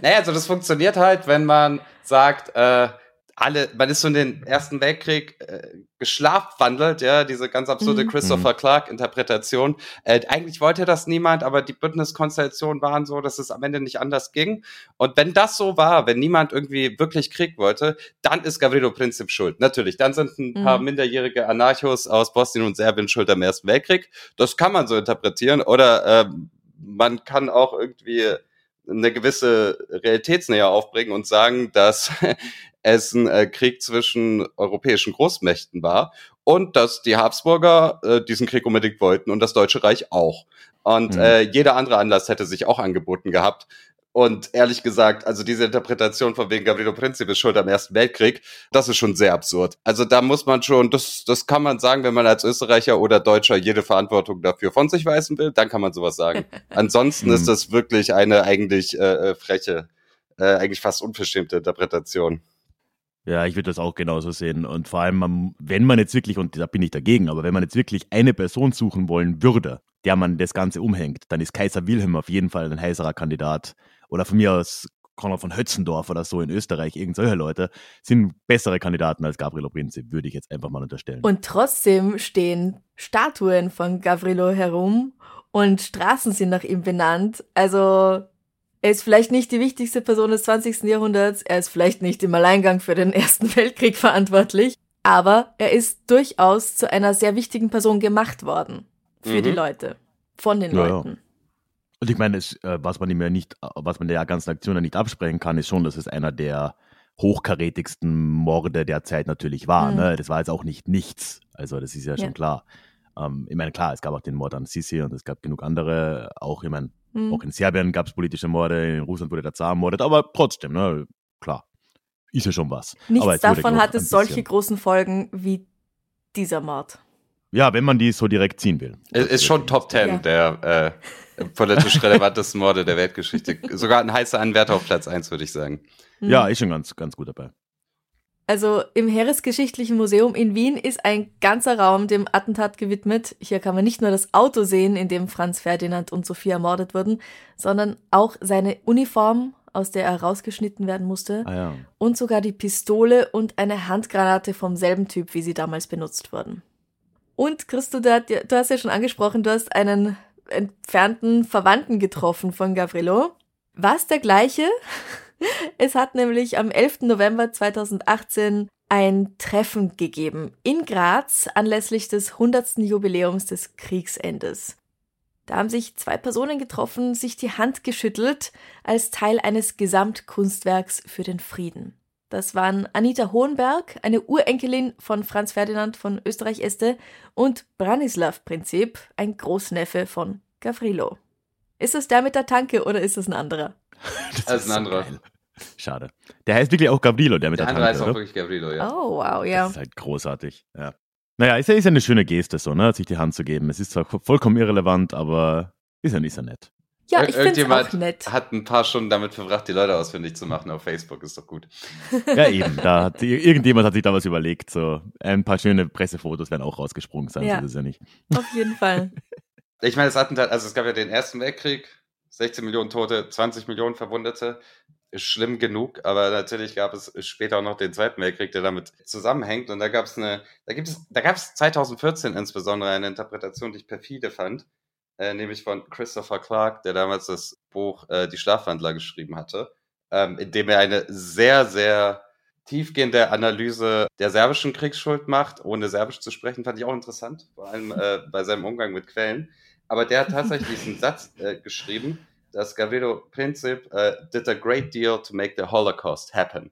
naja, also das funktioniert halt, wenn man sagt, äh, alle, man ist so in den Ersten Weltkrieg äh, geschlafwandelt, ja, diese ganz absurde mhm. Christopher mhm. Clark-Interpretation. Äh, eigentlich wollte das niemand, aber die Bündniskonstellationen waren so, dass es am Ende nicht anders ging. Und wenn das so war, wenn niemand irgendwie wirklich Krieg wollte, dann ist Gavrilo Princip schuld. Natürlich, dann sind ein mhm. paar minderjährige Anarchos aus Bosnien und Serbien schuld am Ersten Weltkrieg. Das kann man so interpretieren. Oder äh, man kann auch irgendwie eine gewisse Realitätsnähe aufbringen und sagen, dass es ein äh, Krieg zwischen europäischen Großmächten war und dass die Habsburger äh, diesen Krieg unbedingt wollten und das Deutsche Reich auch. Und mhm. äh, jeder andere Anlass hätte sich auch angeboten gehabt. Und ehrlich gesagt, also diese Interpretation von wegen Gavrilo Princip ist schuld am Ersten Weltkrieg, das ist schon sehr absurd. Also da muss man schon, das, das kann man sagen, wenn man als Österreicher oder Deutscher jede Verantwortung dafür von sich weisen will, dann kann man sowas sagen. Ansonsten ist mhm. das wirklich eine eigentlich äh, äh, freche, äh, eigentlich fast unverschämte Interpretation. Ja, ich würde das auch genauso sehen. Und vor allem, wenn man jetzt wirklich, und da bin ich dagegen, aber wenn man jetzt wirklich eine Person suchen wollen würde, der man das Ganze umhängt, dann ist Kaiser Wilhelm auf jeden Fall ein heißerer Kandidat. Oder von mir aus Konrad von Hötzendorf oder so in Österreich, irgend solche Leute, sind bessere Kandidaten als Gavrilo Princip, würde ich jetzt einfach mal unterstellen. Und trotzdem stehen Statuen von Gavrilo herum und Straßen sind nach ihm benannt. Also er ist vielleicht nicht die wichtigste Person des 20. Jahrhunderts, er ist vielleicht nicht im Alleingang für den Ersten Weltkrieg verantwortlich, aber er ist durchaus zu einer sehr wichtigen Person gemacht worden. Für mhm. die Leute. Von den ja, Leuten. Ja. Und ich meine, es, äh, was man ihm ja nicht, was man der ganzen Aktion ja nicht absprechen kann, ist schon, dass es einer der hochkarätigsten Morde der Zeit natürlich war. Mhm. Ne? Das war jetzt auch nicht nichts. Also das ist ja, ja. schon klar. Ähm, ich meine, klar, es gab auch den Mord an Sisi und es gab genug andere, auch, ich meine, Hm. auch in Serbien gab es politische Morde, in Russland wurde der Zar ermordet, aber trotzdem, ne, klar, ist ja schon was. Nichts davon hat es solche großen Folgen wie dieser Mord. Ja, wenn man die so direkt ziehen will. Es ist schon Top 10 Ja. der äh, politisch relevantesten Morde der Weltgeschichte. Sogar ein heißer Anwärter auf Platz 1, würde ich sagen. Ja, ist schon ganz, ganz gut dabei. Also im Heeresgeschichtlichen Museum in Wien ist ein ganzer Raum dem Attentat gewidmet. Hier kann man nicht nur das Auto sehen, in dem Franz Ferdinand und Sophie ermordet wurden, sondern auch seine Uniform, aus der er rausgeschnitten werden musste, Ah ja. und sogar die Pistole und eine Handgranate vom selben Typ, wie sie damals benutzt wurden. Und Christo, du, du hast ja schon angesprochen, du hast einen entfernten Verwandten getroffen von Gavrilo. Was der gleiche? Es hat nämlich am 11. November 2018 ein Treffen gegeben in Graz anlässlich des 100. Jubiläums des Kriegsendes. Da haben sich zwei Personen getroffen, sich die Hand geschüttelt als Teil eines Gesamtkunstwerks für den Frieden. Das waren Anita Hohenberg, eine Urenkelin von Franz Ferdinand von Österreich-Este und Branislav Prinzip, ein Großneffe von Gavrilo. Ist es der mit der Tanke oder ist es ein anderer? Das Das ist ein anderer. geil. Schade. Der heißt wirklich auch Gavrilo, der mit Der der, andere heißt Tanke, auch oder? wirklich Gavrilo, ja. Oh, wow, ja. Das ist halt großartig. Ja. Naja, ist ja, ist ja eine schöne Geste, so, ne, sich die Hand zu geben. Es ist zwar vollkommen irrelevant, aber ist ja nicht so nett. Ja, Ir- ich finde es Irgendjemand auch nett. hat ein paar Stunden damit verbracht, die Leute ausfindig zu machen auf Facebook. Ist doch gut. Ja, eben. Da hat, irgendjemand hat sich da was überlegt. So ein paar schöne Pressefotos werden auch rausgesprungen sein. Ja. So ist es ja nicht. Auf jeden Fall. Ich meine, das Attentat, also es gab ja den Ersten Weltkrieg, 16 Millionen Tote, 20 Millionen Verwundete. Ist schlimm genug, aber natürlich gab es später auch noch den Zweiten Weltkrieg, der damit zusammenhängt. Und da gab es eine, da gibt es, da gab es 2014 insbesondere eine Interpretation, die ich perfide fand, äh, nämlich von Christopher Clark, der damals das Buch äh, Die Schlafwandler geschrieben hatte, ähm, in dem er eine sehr, sehr tiefgehende Analyse der serbischen Kriegsschuld macht, ohne Serbisch zu sprechen, fand ich auch interessant, vor allem äh, bei seinem Umgang mit Quellen. Aber der hat tatsächlich diesen Satz äh, geschrieben, dass Gavrilo Princip äh, did a great deal to make the Holocaust happen.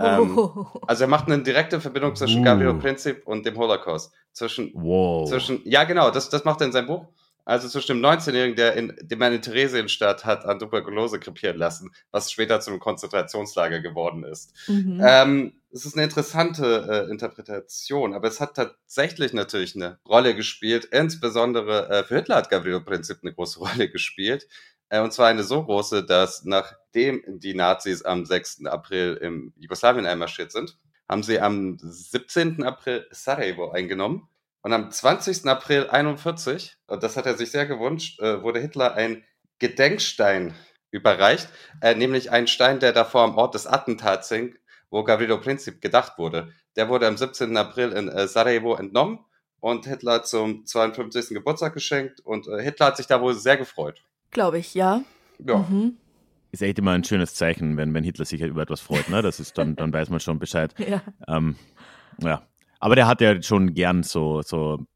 Ähm, Oh. Also er macht eine direkte Verbindung zwischen Uh. Gavrilo Princip und dem Holocaust. Zwischen Wow. zwischen, ja, genau, das, das macht er in seinem Buch. Also zwischen dem 19-Jährigen, der in, dem er in Theresienstadt hat an Tuberkulose krepieren lassen, was später zu einem Konzentrationslager geworden ist. Mhm. Ähm, es ist eine interessante äh, Interpretation, aber es hat tatsächlich natürlich eine Rolle gespielt. Insbesondere äh, für Hitler hat Gavrilo Princip eine große Rolle gespielt. Äh, und zwar eine so große, dass nachdem die Nazis am 6. April im Jugoslawien einmarschiert sind, haben sie am 17. April Sarajevo eingenommen. Und am 20. April 41, und das hat er sich sehr gewünscht, äh, wurde Hitler ein Gedenkstein überreicht, äh, nämlich ein Stein, der davor am Ort des Attentats hing, wo Gavrilo Princip gedacht wurde. Der wurde am 17. April in äh, Sarajevo entnommen und Hitler zum 52. Geburtstag geschenkt und äh, Hitler hat sich da wohl sehr gefreut. Glaube ich, ja. Ja. Mhm. Ist echt immer ein schönes Zeichen, wenn, wenn Hitler sich über etwas freut. Ne? Das ist dann, dann weiß man schon Bescheid. ja. Ähm, ja. Aber der hat ja schon gern so, so,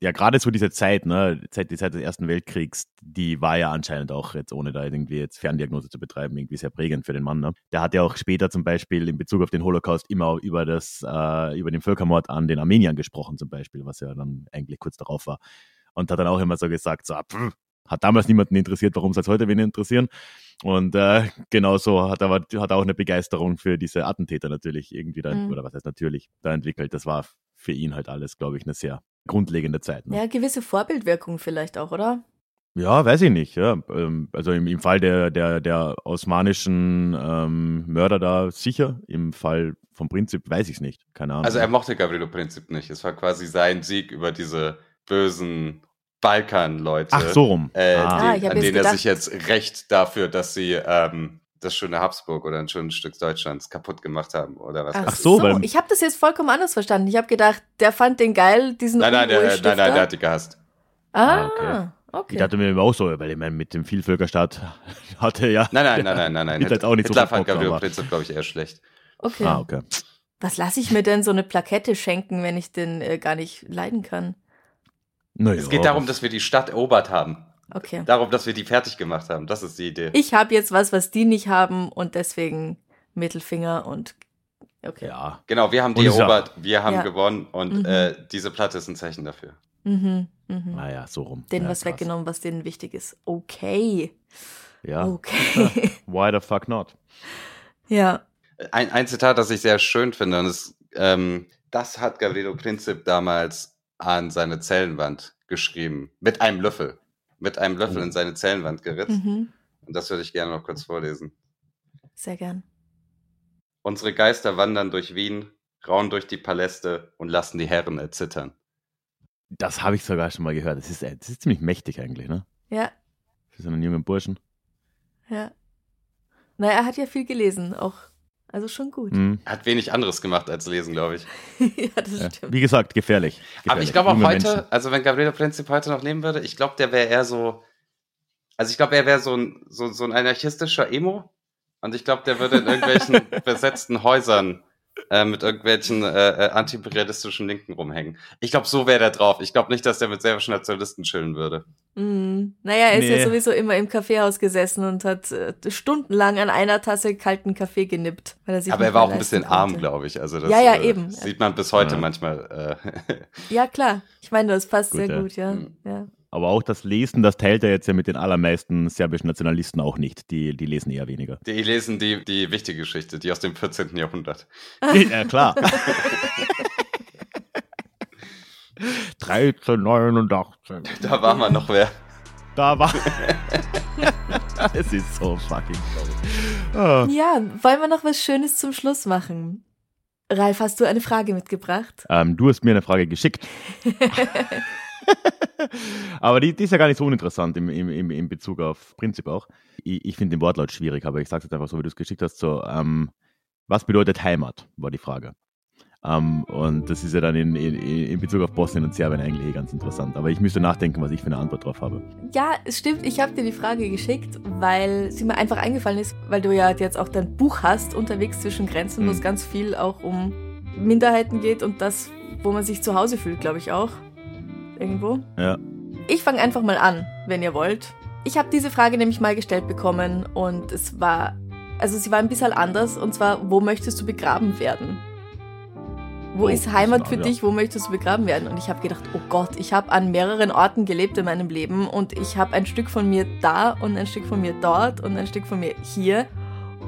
ja, gerade so diese Zeit, ne, Zeit, die Zeit des Ersten Weltkriegs, die war ja anscheinend auch jetzt, ohne da irgendwie jetzt Ferndiagnose zu betreiben, irgendwie sehr prägend für den Mann. Ne? Der hat ja auch später zum Beispiel in Bezug auf den Holocaust immer über das, äh, über den Völkermord an den Armeniern gesprochen, zum Beispiel, was ja dann eigentlich kurz darauf war. Und hat dann auch immer so gesagt, so, pff, hat damals niemanden interessiert, warum soll es heute wen interessieren? Und äh, genauso hat er, aber- hat er auch eine Begeisterung für diese Attentäter natürlich irgendwie da, Mhm. oder was heißt natürlich, da entwickelt. Das war für ihn halt alles, glaube ich, eine sehr grundlegende Zeit. Ne? ja, gewisse Vorbildwirkung vielleicht auch, oder? Ja, weiß ich nicht. Ja. Ähm, Also im, im Fall der, der, der osmanischen ähm, Mörder da sicher. Im Fall vom Prinzip weiß ich es nicht. Keine Ahnung. Also er mochte Gavrilo Princip nicht. Es war quasi sein Sieg über diese bösen Balkan-Leute. Ach so rum. Äh, Ah. Ah, ich hab an denen er gedacht- sich jetzt rächt dafür, dass sie ähm, das schöne Habsburg oder ein schönes Stück Deutschlands kaputt gemacht haben oder was Ach, so, so, weil- ich habe das jetzt vollkommen anders verstanden. Ich habe gedacht, der fand den geil, diesen Nein, nein, der, nein, nein, der hat die gehasst. Ah, Ah, okay. okay. Ich dachte mir auch so, weil ich meine, mit dem Vielvölkerstaat hatte ja. Nein, nein, nein, nein, nein, nein. Hitler hat auch nicht so Hitler viel fand aber- Princip, glaube ich, eher schlecht. okay. Ah, okay. Was lasse ich mir denn so eine Plakette schenken, wenn ich den äh, gar nicht leiden kann? Naja, Es geht darum, dass wir die Stadt erobert haben. Okay. Darum, dass wir die fertig gemacht haben. Das ist die Idee. Ich habe jetzt was, was die nicht haben und deswegen Mittelfinger und okay. Ja. Genau, wir haben die erobert, wir haben Ja. gewonnen und Mhm. äh, diese Platte ist ein Zeichen dafür. Mhm. Mhm. Naja, so rum. Denen ja, was krass. weggenommen, was denen wichtig ist. Okay. Ja. Okay. Why the fuck not? ja. Ein, ein Zitat, das ich sehr schön finde, und das, ähm, das hat Gavrilo Princip damals an seine Zellenwand geschrieben. Mit einem Löffel. Mit einem Löffel in seine Zellenwand geritzt. Mhm. Und das würde ich gerne noch kurz vorlesen. Sehr gern. Unsere Geister wandern durch Wien, rauen durch die Paläste und lassen die Herren erzittern. Das habe ich sogar schon mal gehört. Das ist, äh, das ist ziemlich mächtig eigentlich, ne? Ja, Für so einen jungen Burschen. ja. Na, er hat ja viel gelesen, auch. Also schon gut. Mhm. Er hat wenig anderes gemacht als lesen, glaube ich. ja, das Ja. stimmt. Wie gesagt, gefährlich. gefährlich. Aber ich glaube auch heute, Menschen. also wenn Gabriele Princip heute noch leben würde, ich glaube, der wäre eher so, also ich glaube, er wäre so ein, so, so ein anarchistischer Emo. Und ich glaube, der würde in irgendwelchen besetzten Häusern äh, mit irgendwelchen äh, äh, antiimperialistischen Linken rumhängen. Ich glaube, so wäre der drauf. Ich glaube nicht, dass der mit serbischen Nationalisten chillen würde. Mhm. Naja, er ist ja Nee. sowieso immer im Kaffeehaus gesessen und hat äh, stundenlang an einer Tasse kalten Kaffee genippt. Weil er sich Aber er war auch ein bisschen leisten arm, konnte. glaube ich. Also das Ja, ja, äh, eben. sieht man bis heute Ja. manchmal. Äh, Ja, klar. Ich meine, das passt Gut, sehr ja. gut, ja. Mhm. ja. Aber auch das Lesen, das teilt er jetzt ja mit den allermeisten serbischen Nationalisten auch nicht. Die, die lesen eher weniger. die lesen die, die wichtige Geschichte, die aus dem 14. Jahrhundert. ja, klar. 1389. Da war man noch wer. Da war. es ist so fucking toll. Ah. Ja, wollen wir noch was Schönes zum Schluss machen? Ralf, hast du eine Frage mitgebracht? Ähm, du hast mir eine Frage geschickt. aber die, die ist ja gar nicht so uninteressant im, im, im, im Bezug auf Prinzip auch. Ich, ich finde den Wortlaut schwierig, aber ich sage jetzt einfach so, wie du es geschickt hast. So, ähm, was bedeutet Heimat, war die Frage. Ähm, und das ist ja dann in, in, in Bezug auf Bosnien und Serbien eigentlich eh ganz interessant. Aber ich müsste nachdenken, was ich für eine Antwort drauf habe. Ja, es stimmt. Ich habe dir die Frage geschickt, weil sie mir einfach eingefallen ist, weil du ja jetzt auch dein Buch hast, unterwegs zwischen Grenzen, wo Mhm. es ganz viel auch um Minderheiten geht und das, wo man sich zu Hause fühlt, glaube ich auch. Irgendwo. Ja. Ich fange einfach mal an, wenn ihr wollt. Ich habe diese Frage nämlich mal gestellt bekommen und es war, also sie war ein bisschen anders und zwar, wo möchtest du begraben werden? Wo Oh, ist Heimat für ja. dich? Wo möchtest du begraben werden? Und ich habe gedacht, oh Gott, ich habe an mehreren Orten gelebt in meinem Leben und ich habe ein Stück von mir da und ein Stück von mir dort und ein Stück von mir hier.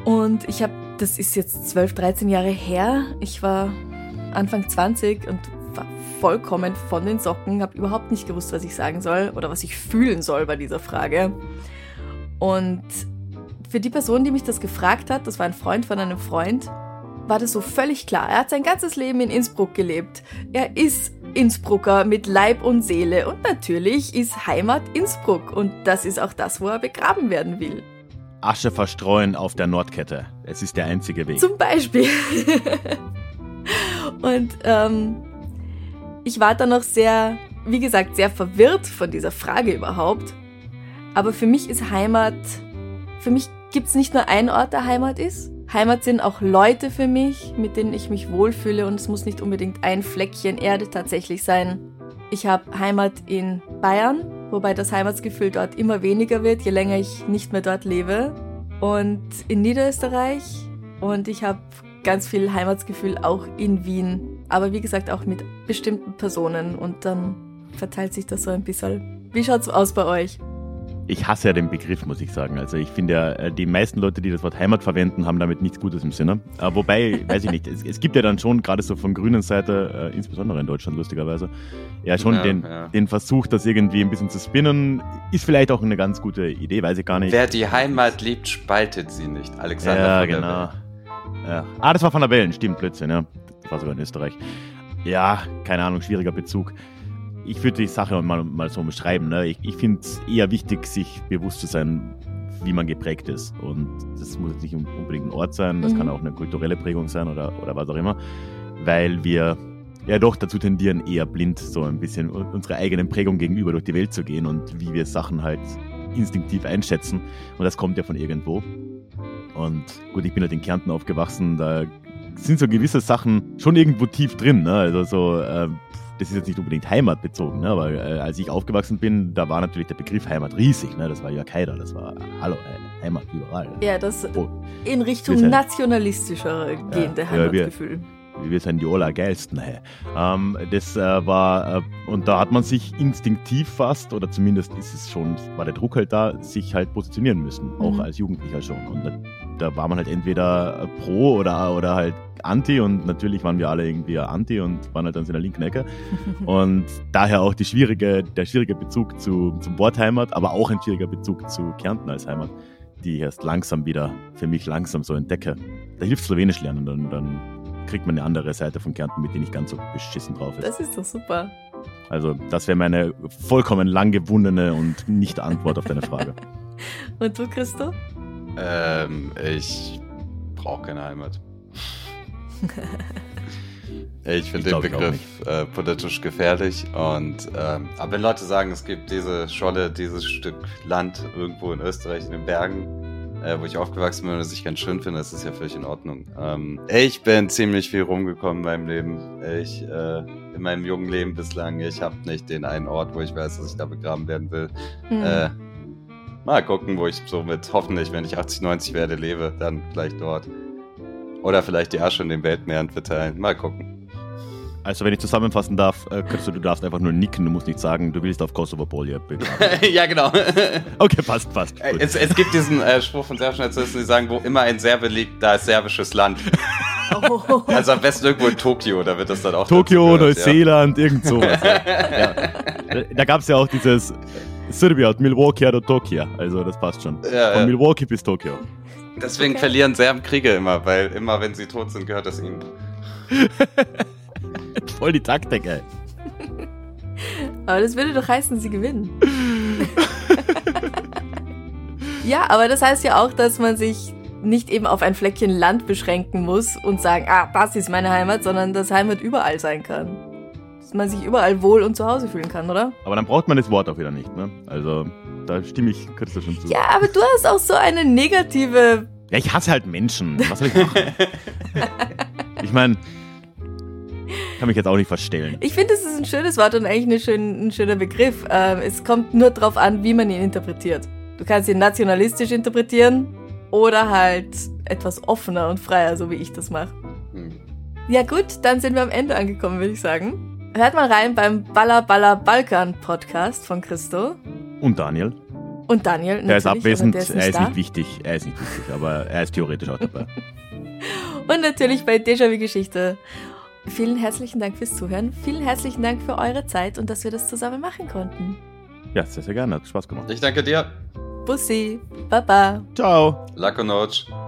Und ich habe, das ist jetzt 12, 13 Jahre her. Ich war Anfang 20 und war vollkommen von den Socken, habe überhaupt nicht gewusst, was ich sagen soll oder was ich fühlen soll bei dieser Frage. Und für die Person, die mich das gefragt hat, das war ein Freund von einem Freund, war das so völlig klar. Er hat sein ganzes Leben in Innsbruck gelebt. Er ist Innsbrucker mit Leib und Seele und natürlich ist Heimat Innsbruck und das ist auch das, wo er begraben werden will. Asche verstreuen auf der Nordkette. Es ist der einzige Weg. Zum Beispiel. und ähm, ich war dann noch sehr, wie gesagt, sehr verwirrt von dieser Frage überhaupt. Aber für mich ist Heimat, für mich gibt es nicht nur einen Ort, der Heimat ist. Heimat sind auch Leute für mich, mit denen ich mich wohlfühle und es muss nicht unbedingt ein Fleckchen Erde tatsächlich sein. Ich habe Heimat in Bayern, wobei das Heimatsgefühl dort immer weniger wird, je länger ich nicht mehr dort lebe. Und in Niederösterreich und ich habe ganz viel Heimatsgefühl auch in Wien. Aber wie gesagt auch mit bestimmten Personen und dann verteilt sich das so ein bisschen. Wie schaut's aus bei euch? Ich hasse ja den Begriff, muss ich sagen. Also ich finde ja, äh, die meisten Leute, die das Wort Heimat verwenden, haben damit nichts Gutes im Sinne. Äh, wobei, weiß ich nicht, es, es gibt ja dann schon, gerade so von grünen Seite, äh, insbesondere in Deutschland lustigerweise, ja schon Ja, den, ja. den Versuch, das irgendwie ein bisschen zu spinnen. Ist vielleicht auch eine ganz gute Idee, weiß ich gar nicht. Wer die Heimat liebt, spaltet sie nicht. Alexander ja, von der genau. Welt. Ja. Ah, das war von der Wellen, stimmt, Blödsinn, ja. Das war sogar in Österreich. Ja, keine Ahnung, schwieriger Bezug. Ich würde die Sache mal, mal so beschreiben. Ne? Ich, ich finde es eher wichtig, sich bewusst zu sein, wie man geprägt ist. Und das muss jetzt nicht unbedingt ein Ort sein, das Mhm. kann auch eine kulturelle Prägung sein oder, oder was auch immer. Weil wir ja doch dazu tendieren, eher blind so ein bisschen unserer eigenen Prägung gegenüber durch die Welt zu gehen und wie wir Sachen halt instinktiv einschätzen. Und das kommt ja von irgendwo. Und gut, ich bin halt in Kärnten aufgewachsen, da sind so gewisse Sachen schon irgendwo tief drin. Ne? Also so, äh, das ist jetzt nicht unbedingt heimatbezogen, ne? aber äh, als ich aufgewachsen bin, da war natürlich der Begriff Heimat riesig. Ne? Das war ja keiner, das war Hallo, äh, Heimat überall. Ja, das Oh, in Richtung sind- nationalistischer gehende Ja, ja, wir- Heimatgefühl. wir sind die allergeilsten. Hey. Ähm, das äh, war, äh, und da hat man sich instinktiv fast, oder zumindest ist es schon, war der Druck halt da, sich halt positionieren müssen, mhm. auch als Jugendlicher schon. Und da, war man halt entweder pro oder, oder halt anti und natürlich waren wir alle irgendwie Anti und waren halt dann in der linken Ecke. und daher auch die schwierige, der schwierige Bezug zu, zum Wortheimat, aber auch ein schwieriger Bezug zu Kärnten als Heimat, die ich erst langsam wieder für mich langsam so entdecke. Da hilft Slowenisch lernen, dann, dann kriegt man eine andere Seite von Kärnten, mit die nicht ganz so beschissen drauf ist. Das ist doch super. Also, das wäre meine vollkommen lang gewundene und nicht Antwort auf deine Frage. und du, Christo? Ähm, ich brauche keine Heimat. ich finde den Begriff äh, politisch gefährlich und ähm, aber wenn Leute sagen, es gibt diese Scholle, dieses Stück Land irgendwo in Österreich in den Bergen, äh, wo ich aufgewachsen bin und das ich ganz schön finde, das ist ja völlig in Ordnung. Ähm, ich bin ziemlich viel rumgekommen in meinem Leben. Ich äh, in meinem jungen Leben bislang. Ich habe nicht den einen Ort, wo ich weiß, dass ich da begraben werden will. Mhm. Mal gucken, wo ich so mit hoffentlich, wenn ich 80, 90 werde, lebe, dann gleich dort. Oder vielleicht die Asche in den Weltmeeren verteilen. Mal gucken. Also wenn ich zusammenfassen darf, äh, du, du darfst einfach nur nicken, du musst nicht sagen, du willst auf Kosovo Polje ja, genau. okay, passt, passt. Äh, es, es, gibt diesen äh, Spruch von Serbischen die sagen, wo immer ein Serbe liegt, da ist serbisches Land. Oh. Also am besten irgendwo in Tokio, da wird das dann auch. Tokio, Neuseeland, ja. irgend sowas. ja. Da, da gab es ja auch dieses Serbia und Milwaukee oder Tokio. Also das passt schon. Ja, Von Milwaukee bis Tokio. Deswegen okay. verlieren Serben Kriege immer, weil immer wenn sie tot sind, gehört das ihnen. Voll die Taktik, ey. Aber das würde doch heißen, sie gewinnen. ja, aber das heißt ja auch, dass man sich nicht eben auf ein Fleckchen Land beschränken muss und sagen, ah, das ist meine Heimat, sondern dass Heimat überall sein kann. Dass man sich überall wohl und zu Hause fühlen kann, oder? Aber dann braucht man das Wort auch wieder nicht, ne? Also, da stimme ich Christa schon zu. Ja, aber du hast auch so eine negative. Ja, ich hasse halt Menschen. Was soll ich machen? ich meine, kann mich jetzt auch nicht verstellen. Ich finde, es ist ein schönes Wort und eigentlich schön, ein schöner Begriff. Ähm, es kommt nur darauf an, wie man ihn interpretiert. Du kannst ihn nationalistisch interpretieren oder halt etwas offener und freier, so wie ich das mache. Hm. Ja gut, dann sind wir am Ende angekommen, würde ich sagen. Hört mal rein beim Baller Baller Balkan Podcast von Christo. Und Daniel. Und Daniel. Der ist abwesend, der ist er ist da. nicht wichtig, er ist nicht wichtig, aber er ist theoretisch auch dabei. und natürlich bei Déjà-vu Geschichte. Vielen herzlichen Dank fürs Zuhören. Vielen herzlichen Dank für eure Zeit und dass wir das zusammen machen konnten. Ja, sehr, sehr gerne. Hat Spaß gemacht. Ich danke dir. Bussi. Baba. Ciao. Lakonoc.